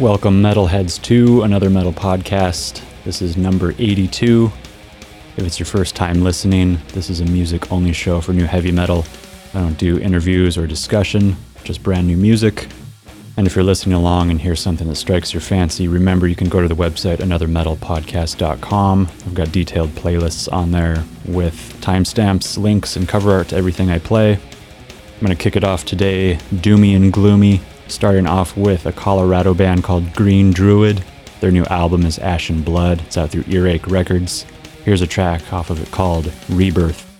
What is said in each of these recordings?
Welcome, Metalheads, to another metal podcast. This is number 82. If it's your first time listening, this is a music only show for new heavy metal. I don't do interviews or discussion, just brand new music. And if you're listening along and hear something that strikes your fancy, remember you can go to the website anothermetalpodcast.com. I've got detailed playlists on there with timestamps, links, and cover art to everything I play. I'm going to kick it off today, doomy and gloomy, starting off with a Colorado band called Green Druid. Their new album is Ashen Blood. It's out through Earache Records. Here's a track off of it called Rebirth.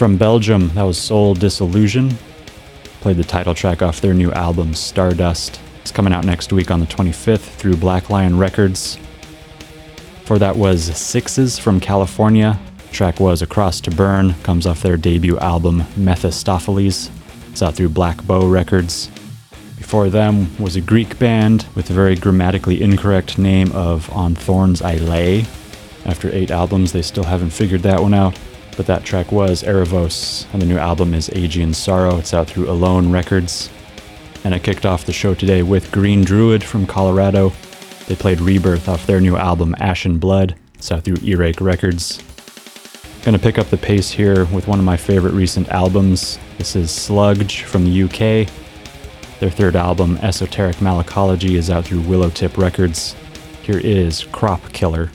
From Belgium, that was Soul Dissolution. Played the title track off their new album, Stardust. It's coming out next week on the 25th through Black Lion Records. For that was Sixes from California. Track was Across to Burn, comes off their debut album, Mephistopheles. It's out through Black Bow Records. Before them was a Greek band with the very grammatically incorrect name of On Thorns I Lay. After eight albums, they still haven't figured that one out but that track was Erebos, and the new album is Aegean Sorrow. It's out through Alone Records. And I kicked off the show today with Green Druid from Colorado. They played Rebirth off their new album Ashen Blood. It's out through Earache Records. Gonna pick up the pace here with one of my favorite recent albums. This is Slugdge from the UK. Their third album, Esoteric Malacology, is out through Willowtip Records. Here is Crop Killer.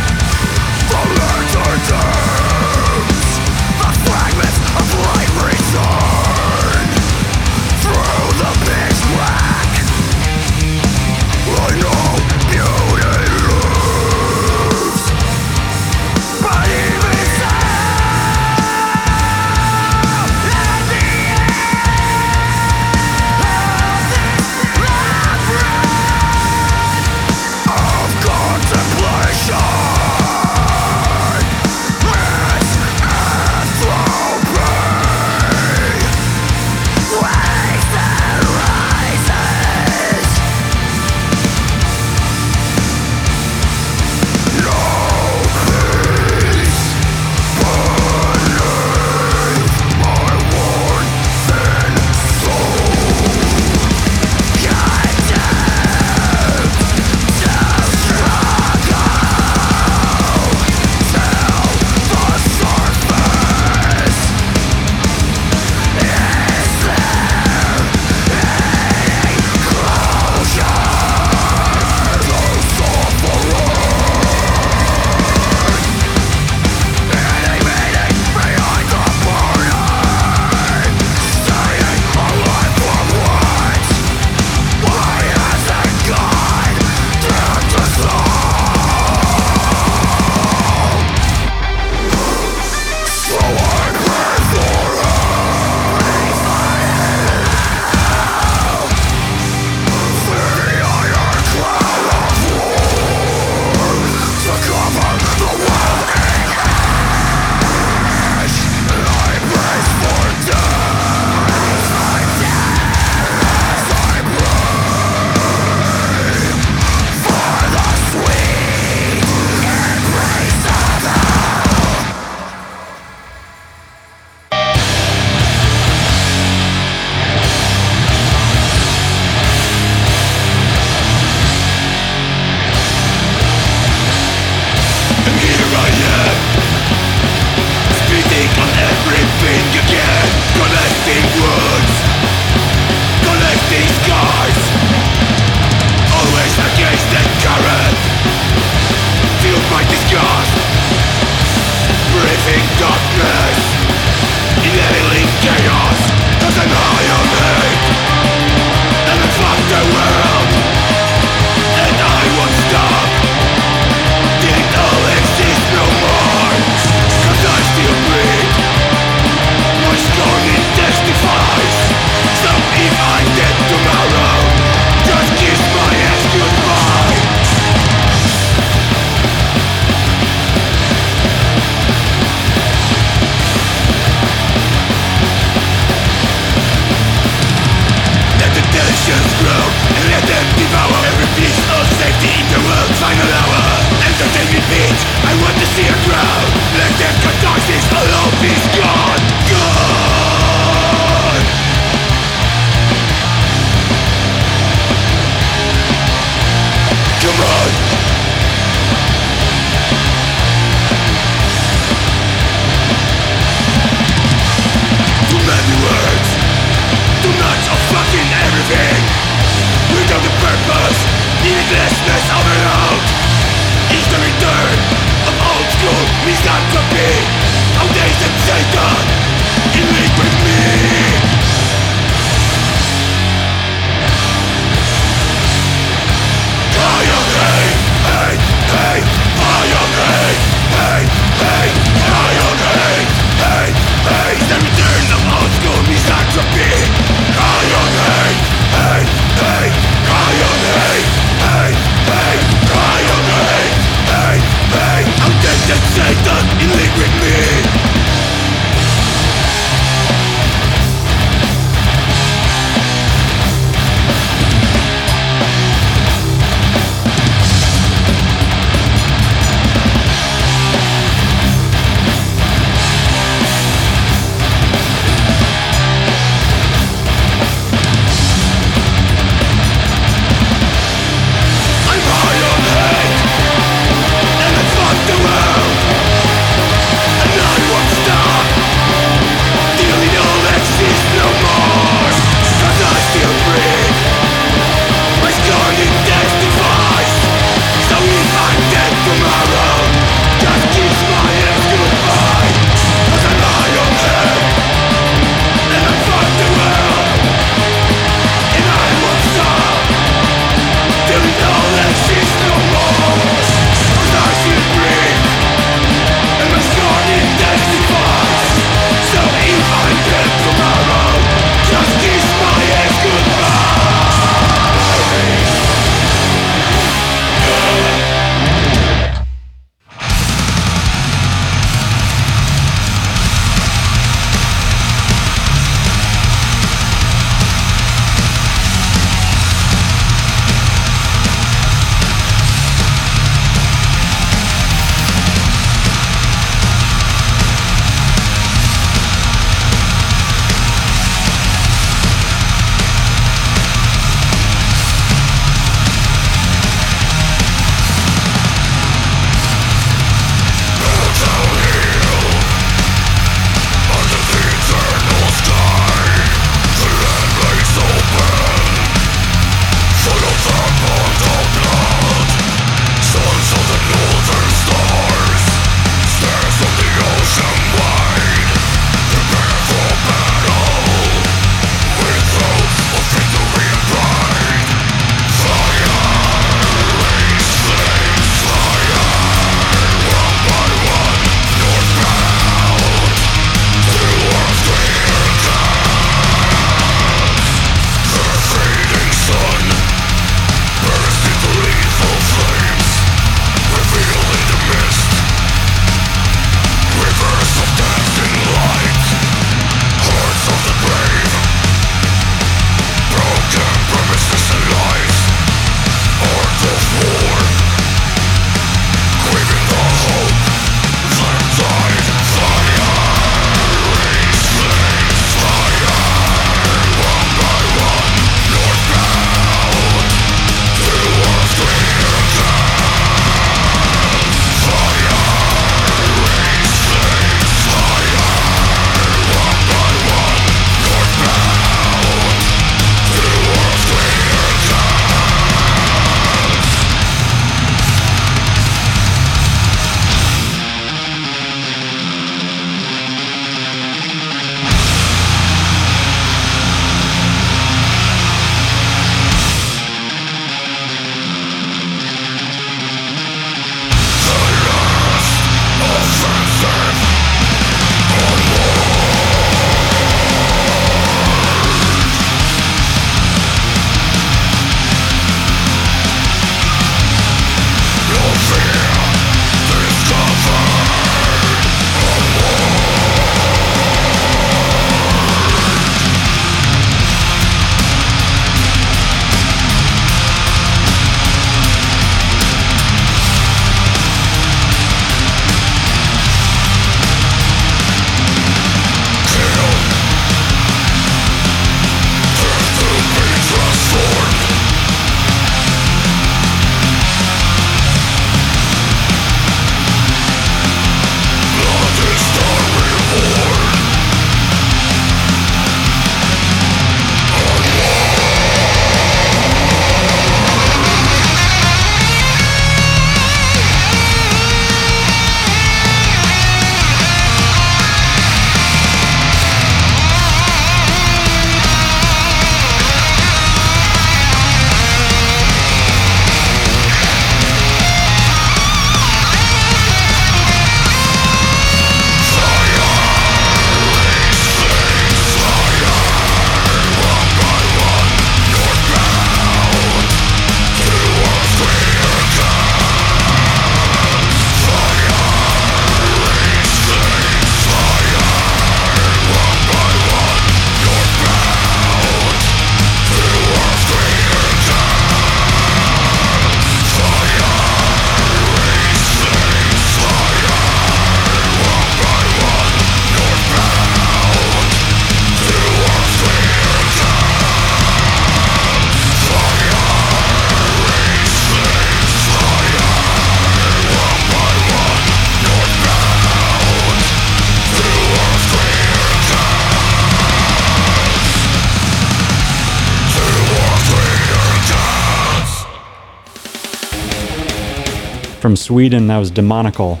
Sweden, that was Demonical.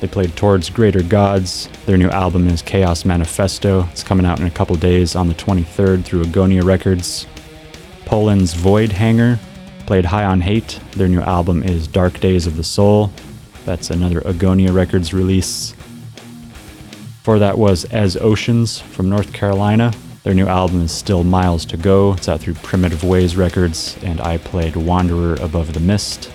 They played Towards Greater Gods. Their new album is Chaos Manifesto. It's coming out in a couple days on the 23rd through Agonia Records. Poland's Voidhanger played High on Hate. Their new album is Dark Days of the Soul. That's another Agonia Records release. For that was As Oceans from North Carolina. Their new album is still miles to go. It's out through Primitive Ways Records, and I played Wanderer Above the Mist.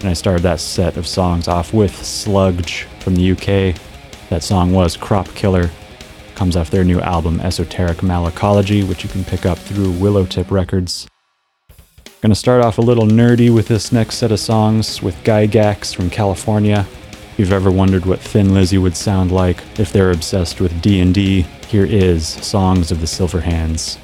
And I started that set of songs off with Slugdge from the UK. That song was Crop Killer. Comes off their new album Esoteric Malacology, which you can pick up through Willowtip Records. Gonna start off a little nerdy with this next set of songs with Gygax from California. If you've ever wondered what Thin Lizzy would sound like if they're obsessed with D&D, here is Songs of the Silver Hands.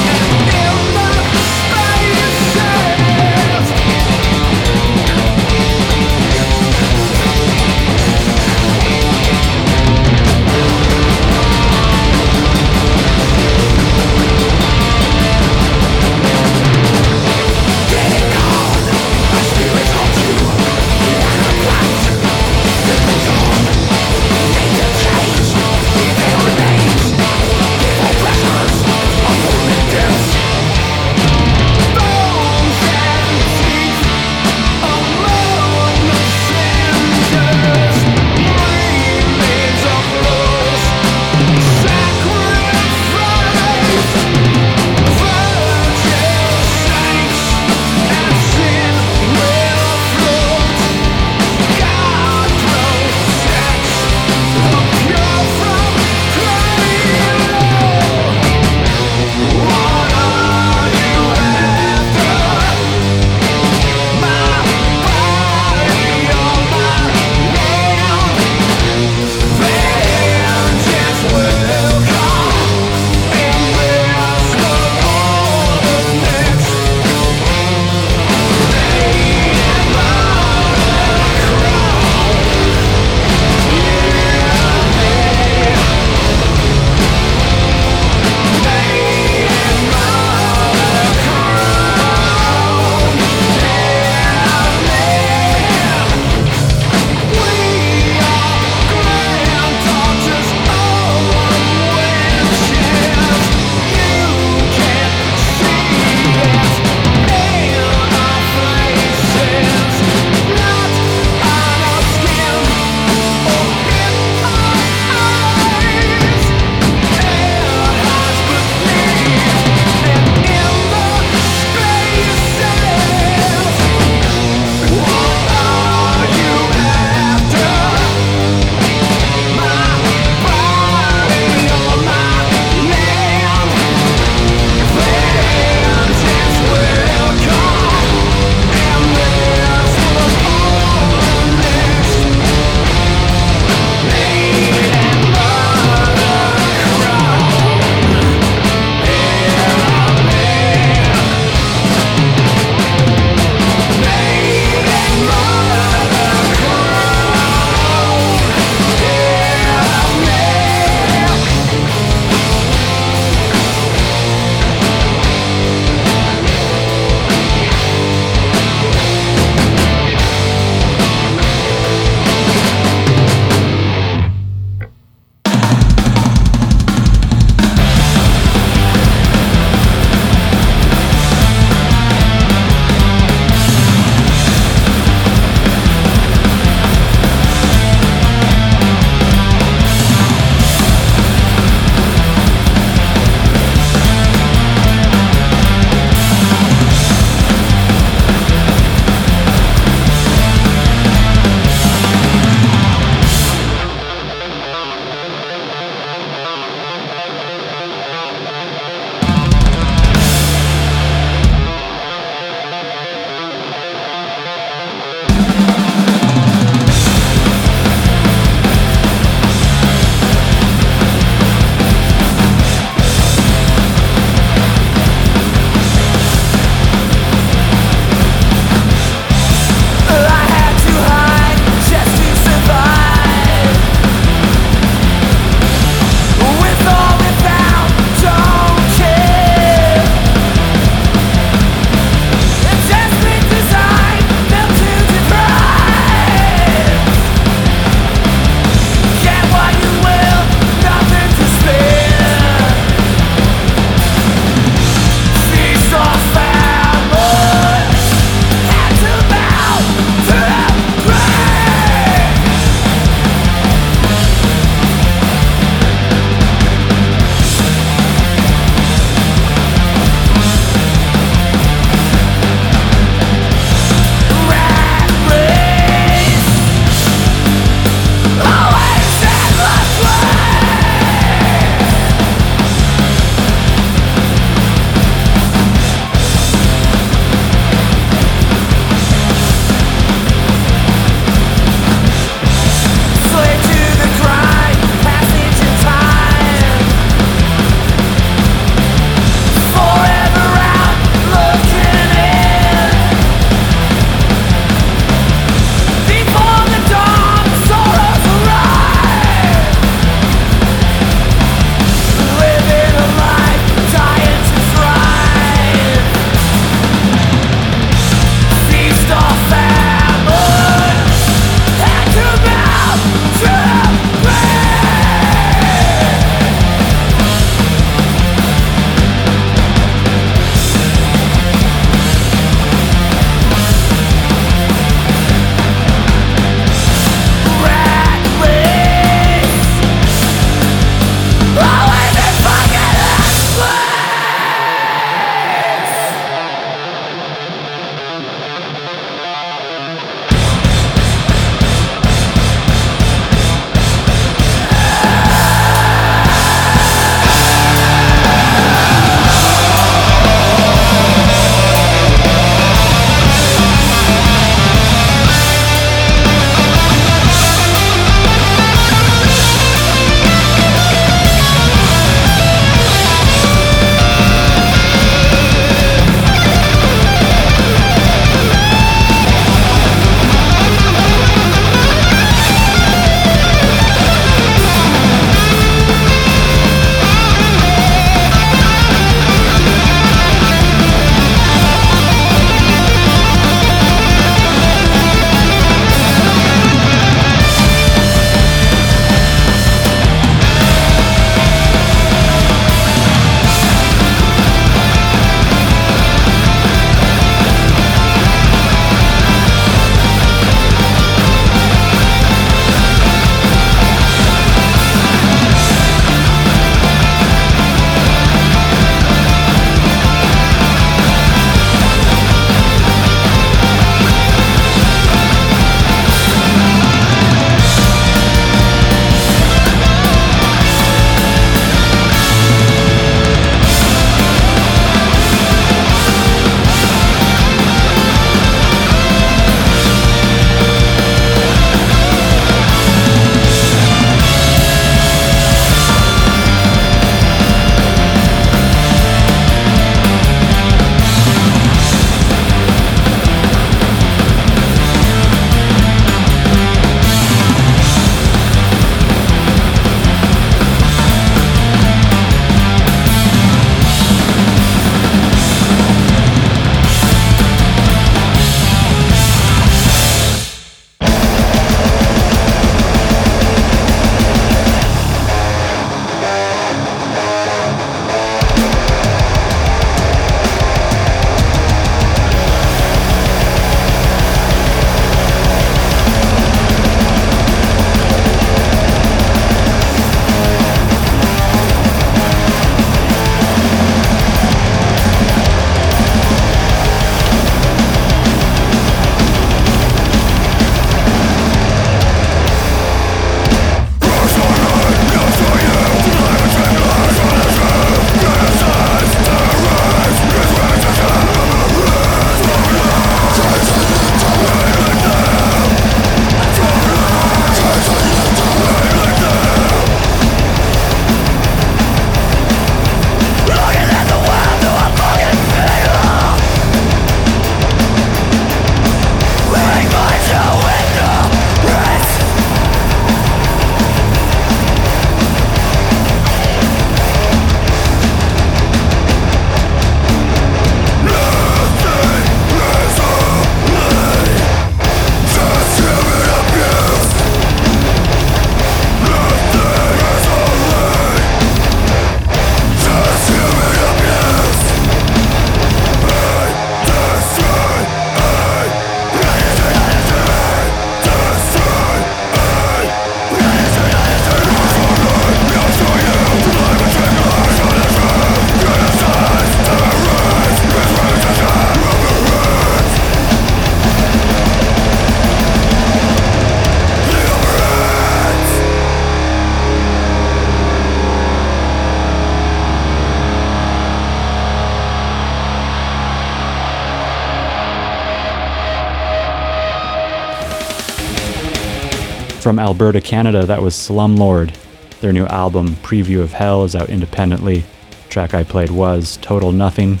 Alberta, Canada, that was Slumlord. Their new album, Preview of Hell, is out independently. The track I played was Total Nothing.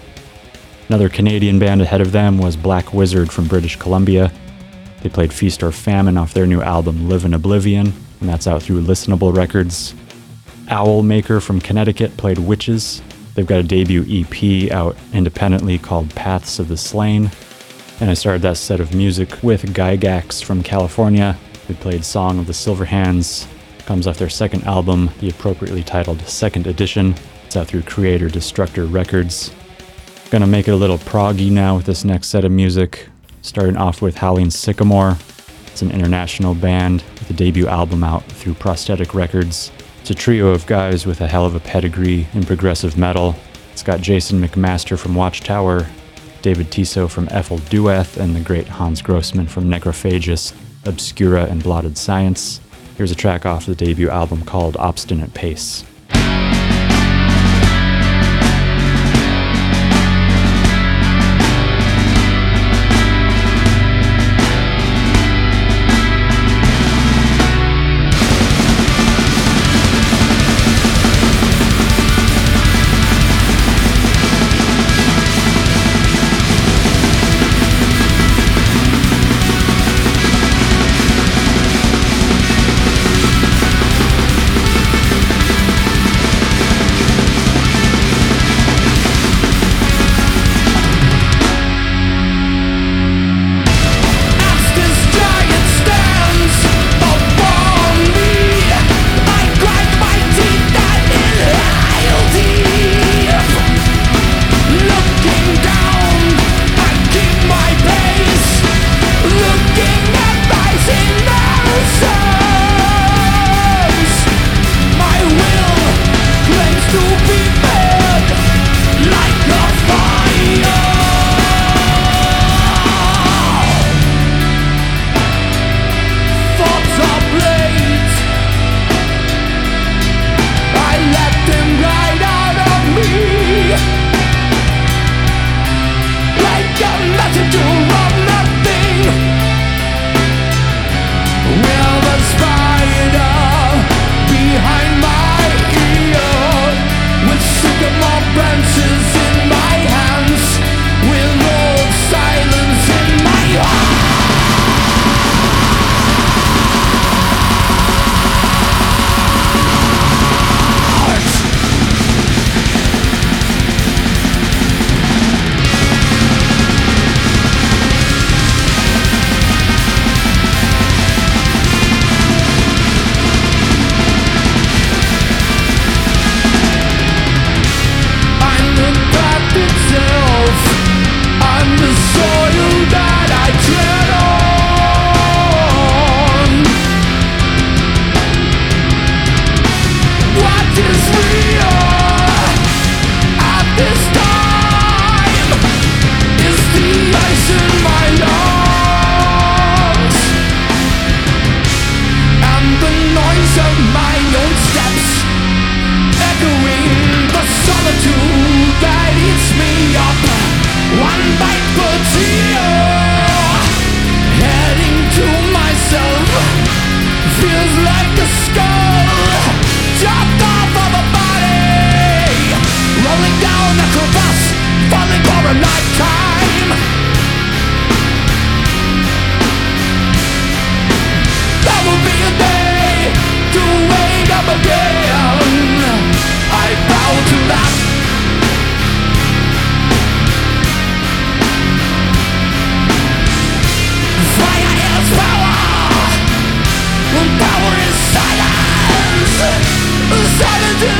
Another Canadian band ahead of them was Black Wizard from British Columbia. They played Feast or Famine off their new album, Livin' Oblivion, and that's out through Listenable Records. Owl Maker from Connecticut played Witches. They've got a debut EP out independently called Paths of the Slain. And I started that set of music with Gygax from California we played Song of the Silver Hands. Comes off their second album, the appropriately titled Second Edition. It's out through Creator Destructor Records. Gonna make it a little proggy now with this next set of music. Starting off with Howling Sycamore. It's an international band with a debut album out through Prosthetic Records. It's a trio of guys with a hell of a pedigree in progressive metal. It's got Jason McMaster from Watchtower, David Tiso from Ephel Duath, and the great Hans Grossmann from Necrophagist. Obscura, and Blotted Science. Here's a track off the debut album called Obstinate Pace.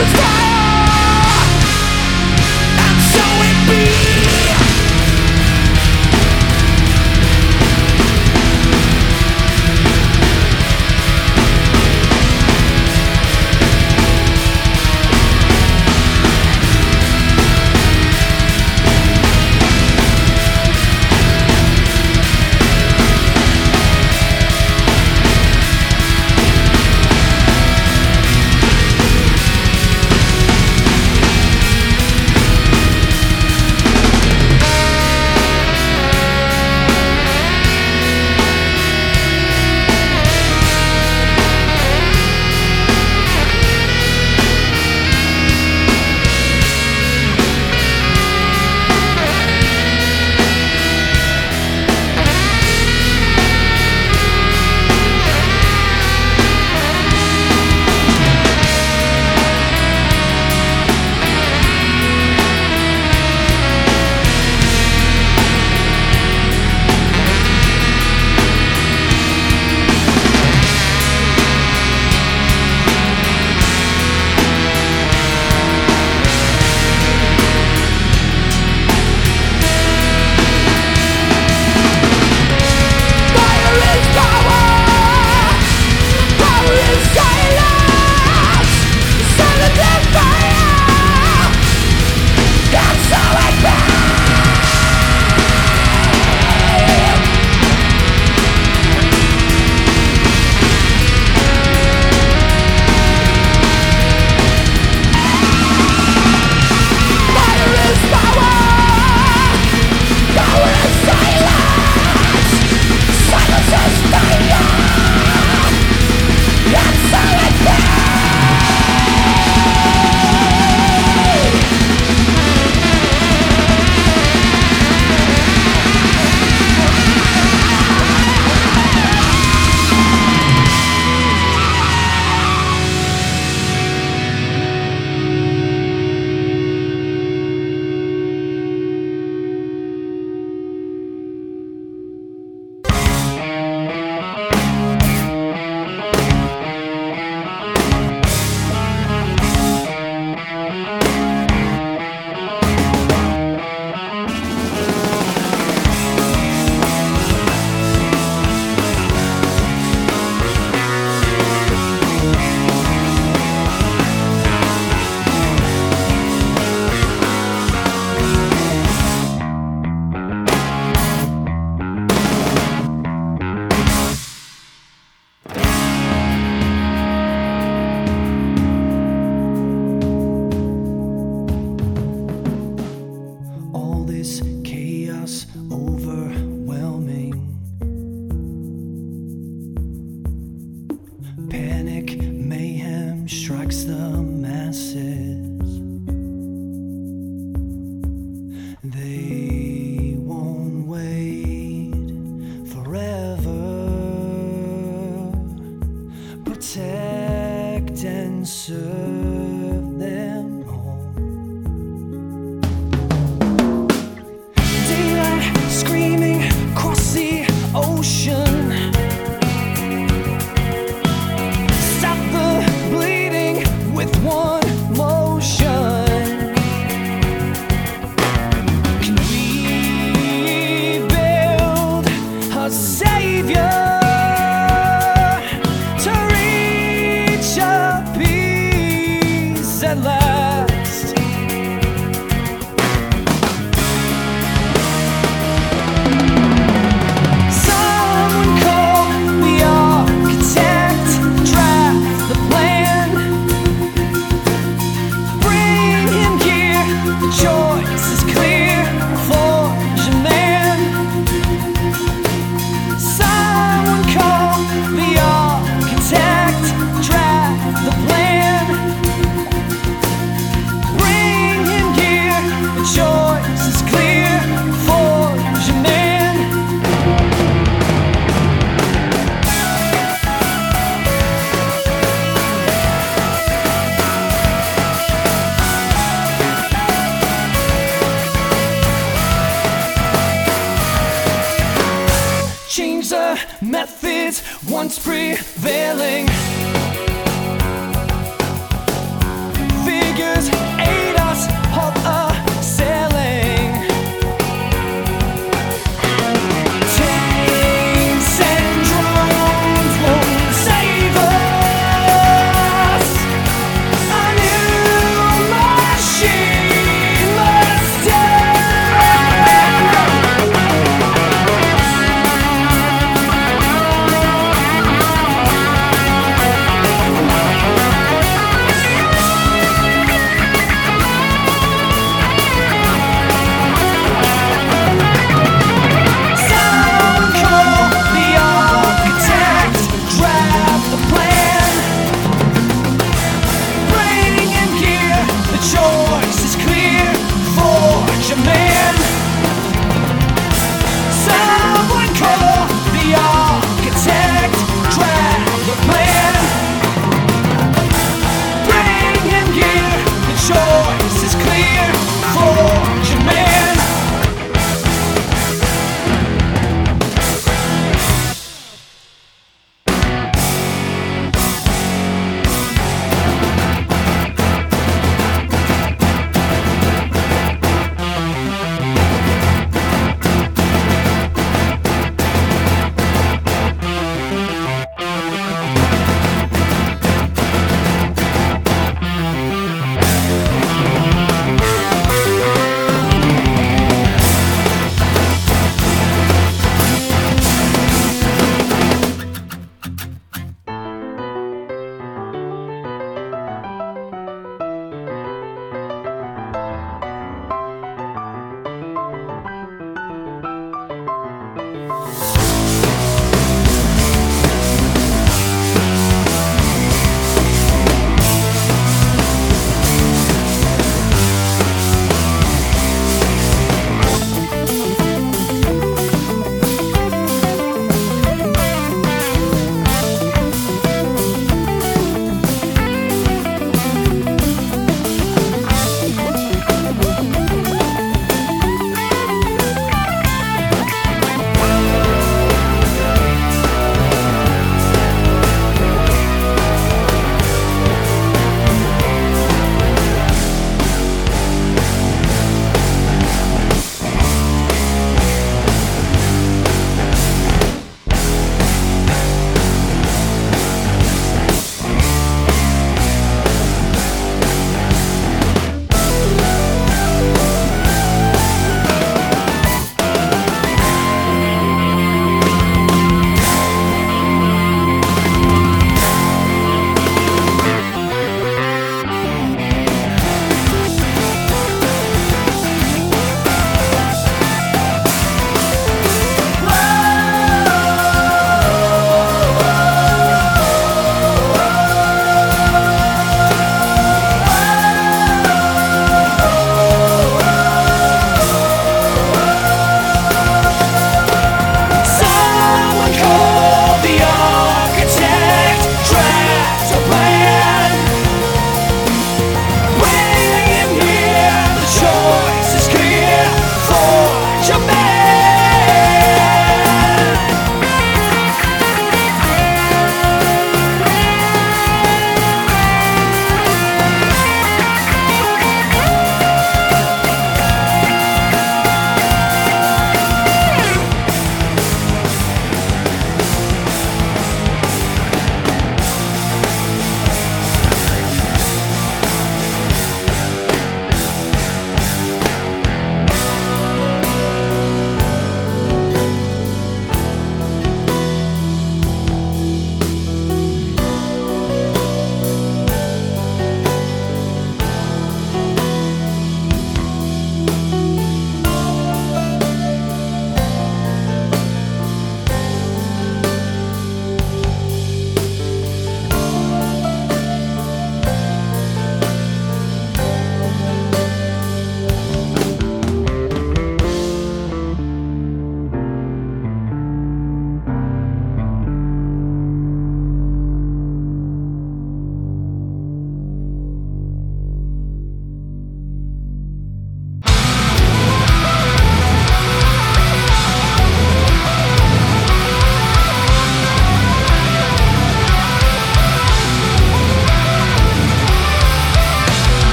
It's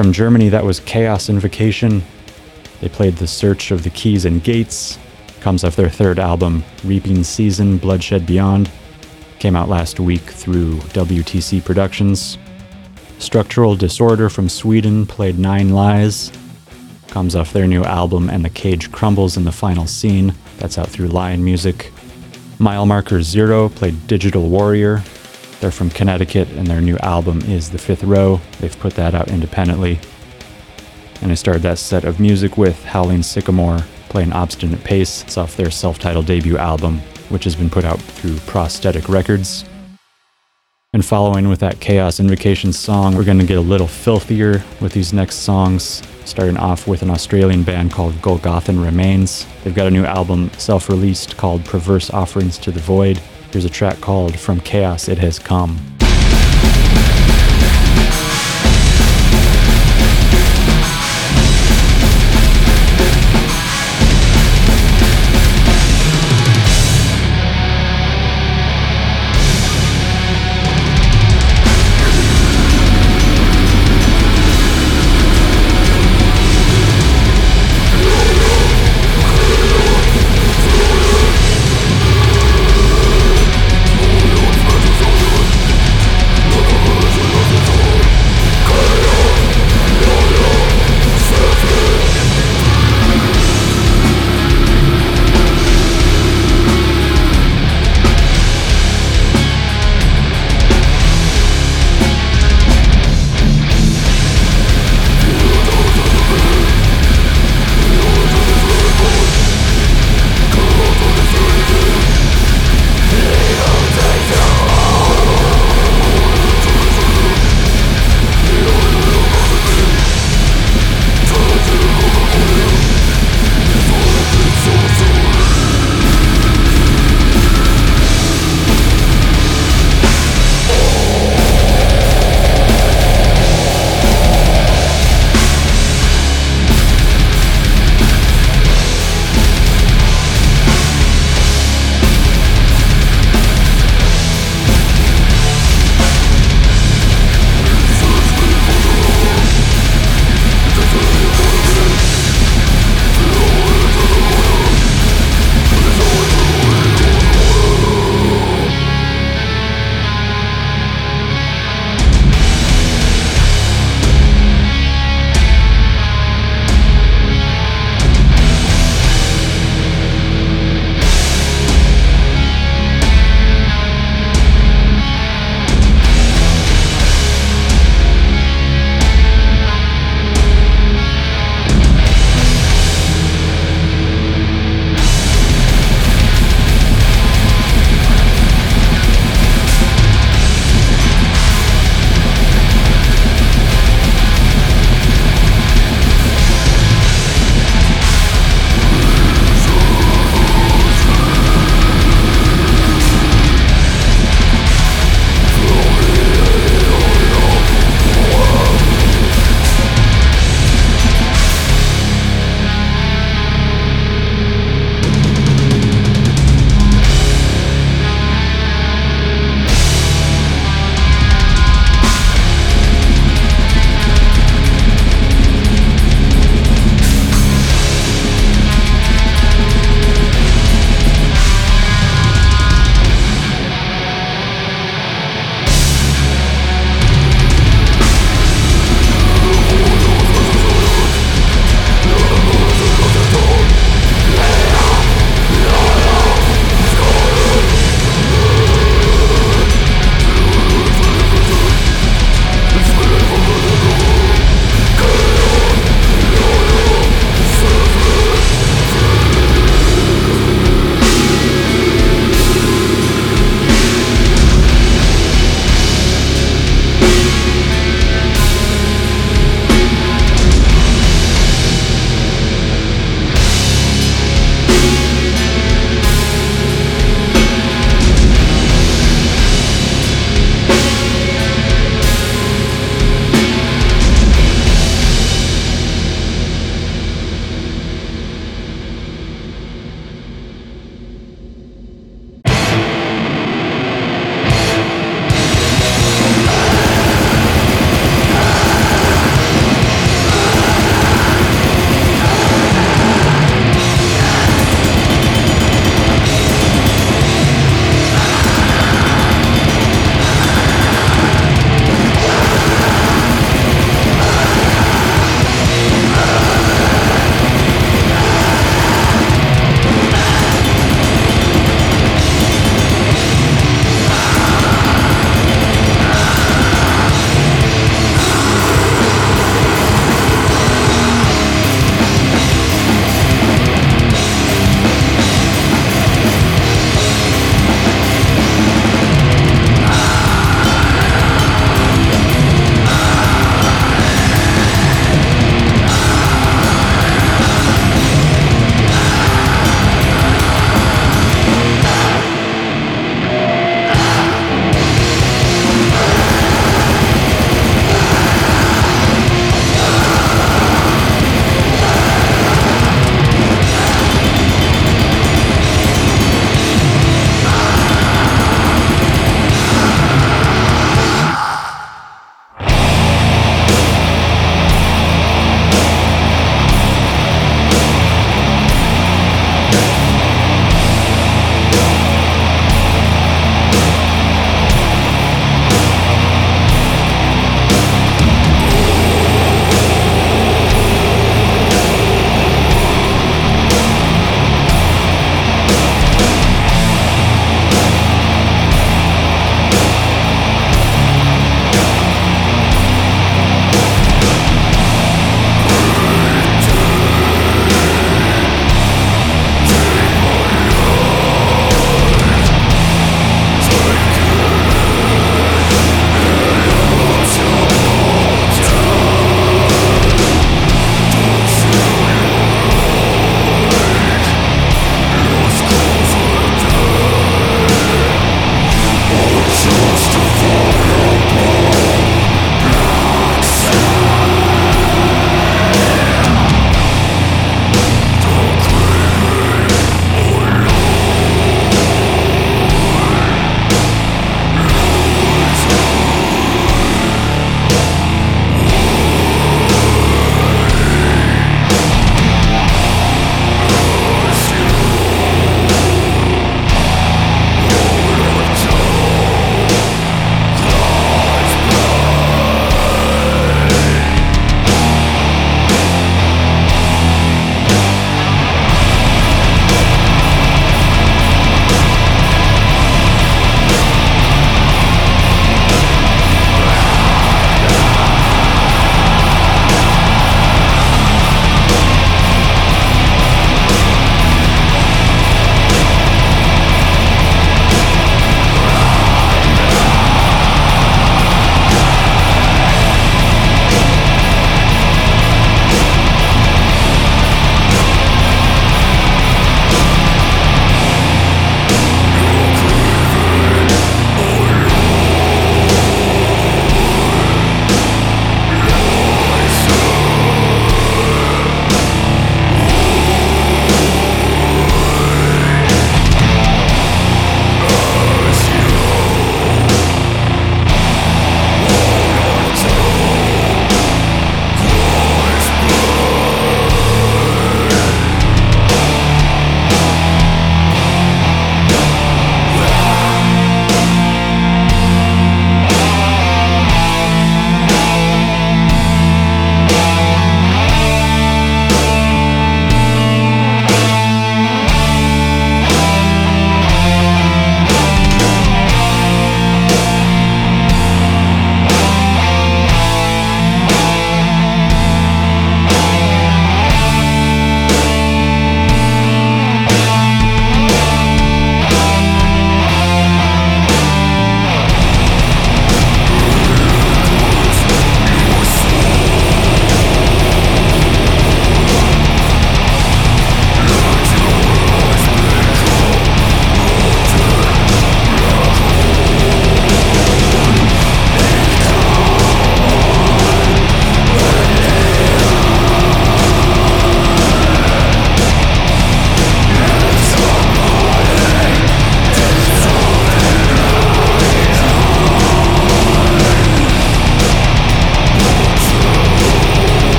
From Germany, that was Chaos Invocation. They played The Search of the Keys and Gates. Comes off their third album, Reaping Season Bloodshed Beyond. Came out last week through WTC Productions. Structural Disorder from Sweden played Nine Lies. Comes off their new album, And the Cage Crumbles in the Final Scene. That's out through Lion Music. Mile Marker Zero played Digital Warrior. They're from Connecticut, and their new album is The Fifth Row. They've put that out independently. And I started that set of music with Howling Sycamore playing Obstinate Pace. It's off their self titled debut album, which has been put out through Prosthetic Records. And following with that Chaos Invocation song, we're going to get a little filthier with these next songs, starting off with an Australian band called Golgothan Remains. They've got a new album self released called Perverse Offerings to the Void. Here's a track called From Chaos It Has Come.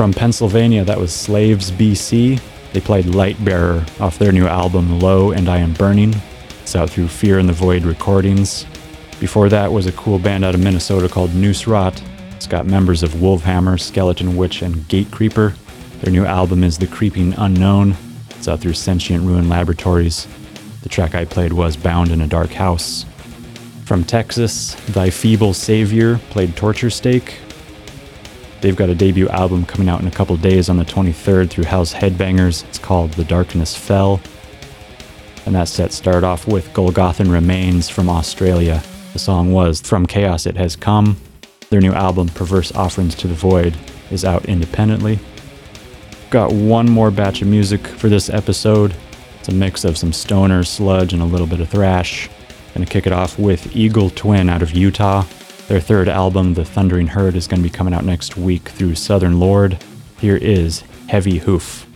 From Pennsylvania, that was Slaves BC. They played Lightbearer off their new album Lo and I Am Burning. It's out through Fear in the Void Recordings. Before that was a cool band out of Minnesota called Noose Rot. It's got members of Wolfhammer, Skeleton Witch, and Gatecreeper. Their new album is The Creeping Unknown. It's out through Sentient Ruin Laboratories. The track I played was Bound in a Dark House. From Texas, Thy Feeble Savior played Torture Stake. They've got a debut album coming out in a couple days on the 23rd through Hells Headbangers. It's called The Darkness Fell. And that set started off with Golgothan Remains from Australia. The song was From Chaos It Has Come. Their new album, Perverse Offerings to the Void, is out independently. Got one more batch of music for this episode. It's a mix of some stoner, sludge, and a little bit of thrash. Gonna kick it off with Eagle Twin out of Utah. Their third album, The Thundering Heard, is gonna be coming out next week through Southern Lord. Here is heavy hoof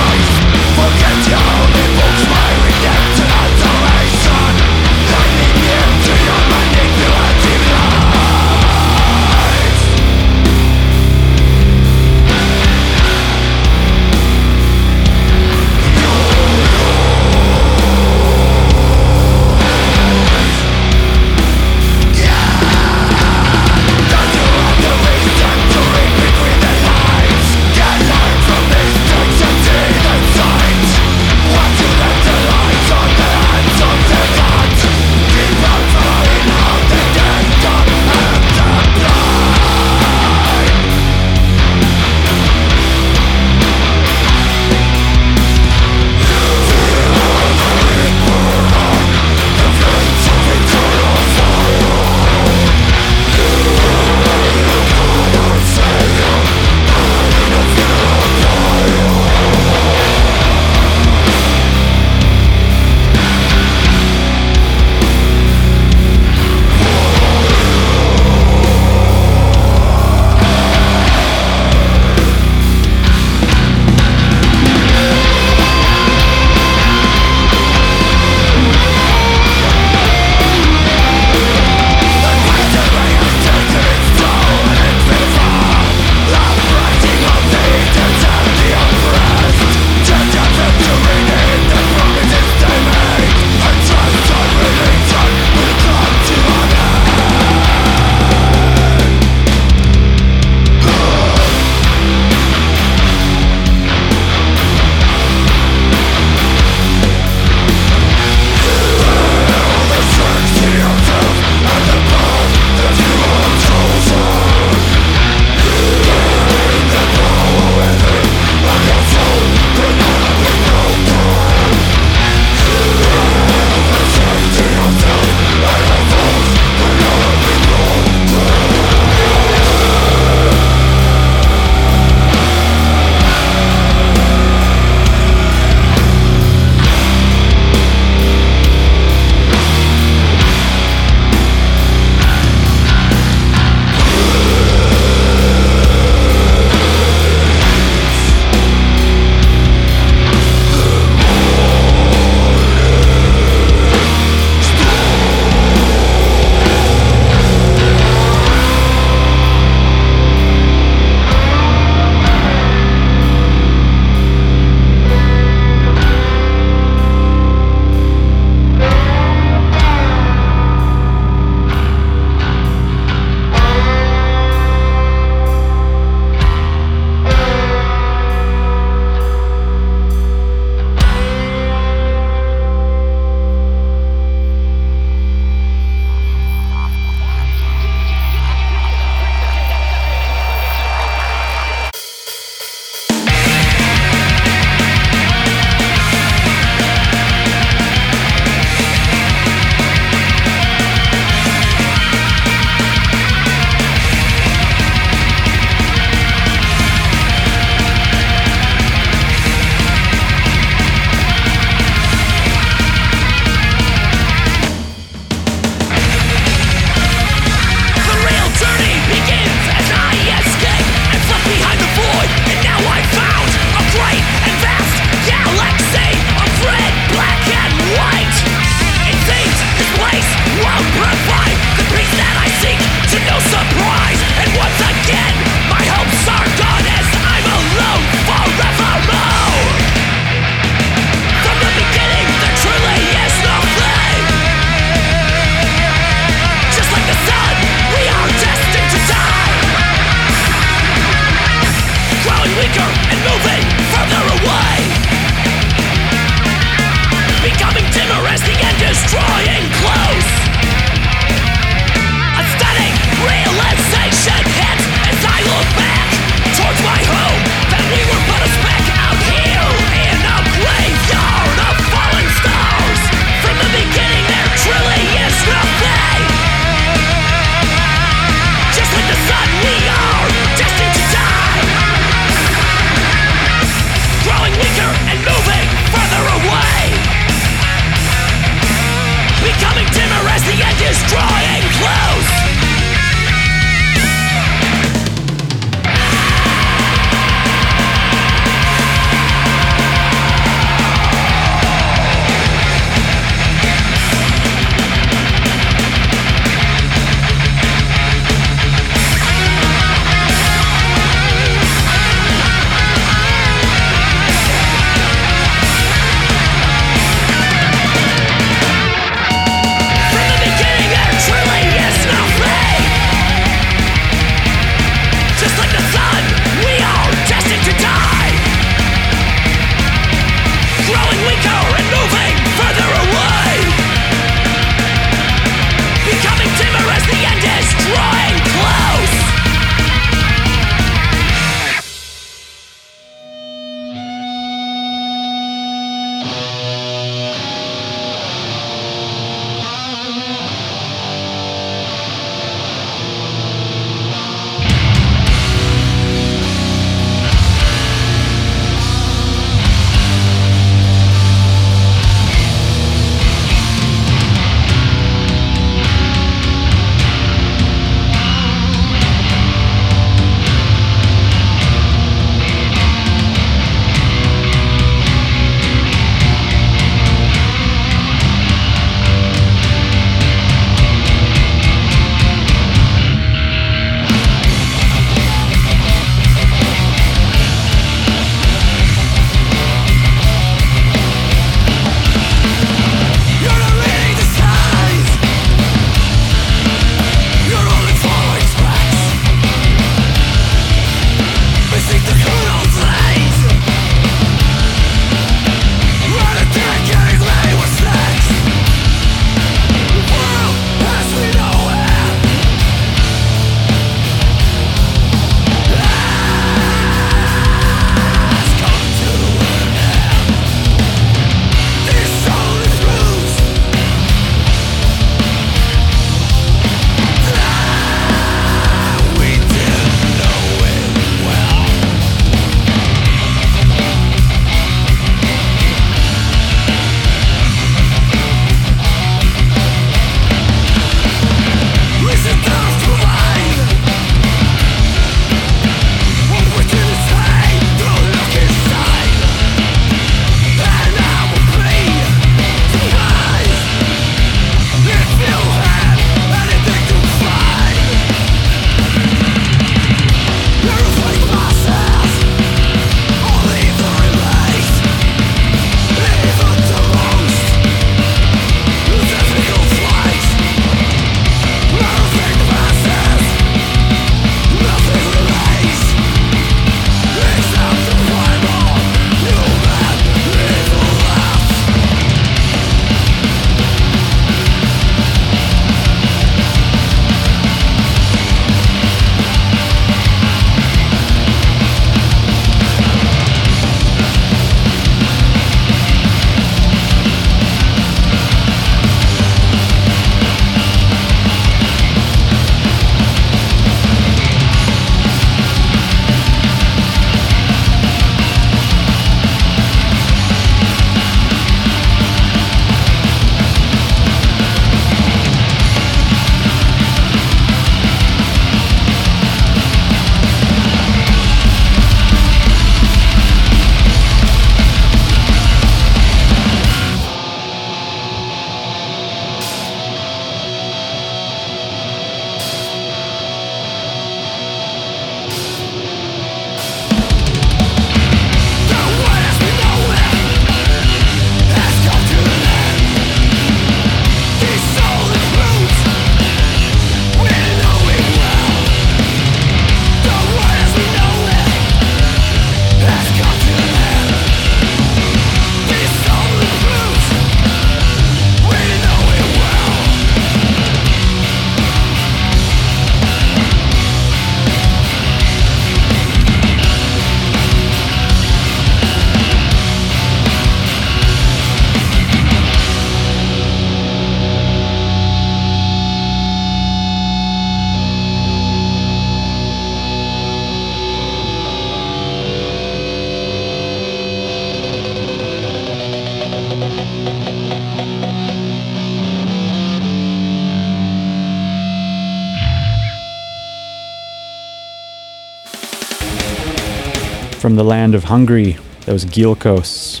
land of Hungary, that was Gilkos.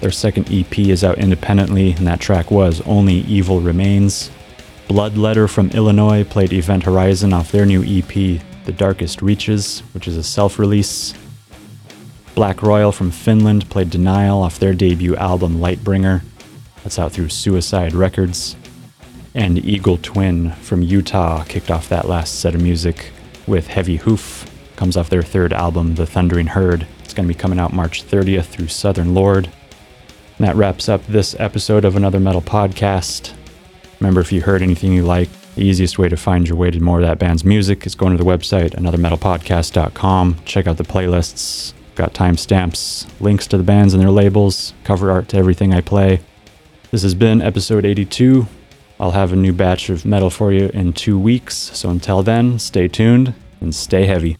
Their second EP is out independently, and that track was Only Evil Remains. Blood Letter from Illinois played Event Horizon off their new EP, The Darkest Reaches, which is a self release. Black Royal from Finland played Denial off their debut album Lightbringer. That's out through Suicide Records. And Eagle Twin from Utah kicked off that last set of music with Heavy Hoof. Comes off their third album, The Thundering Heard. It's going to be coming out March 30th through Southern Lord. And that wraps up this episode of Another Metal Podcast. Remember, if you heard anything you like, the easiest way to find your way to more of that band's music is going to the website, anothermetalpodcast.com. Check out the playlists. Got timestamps, links to the bands and their labels, cover art to everything I play. This has been episode 82. I'll have a new batch of metal for you in two weeks, so until then, stay tuned and stay heavy.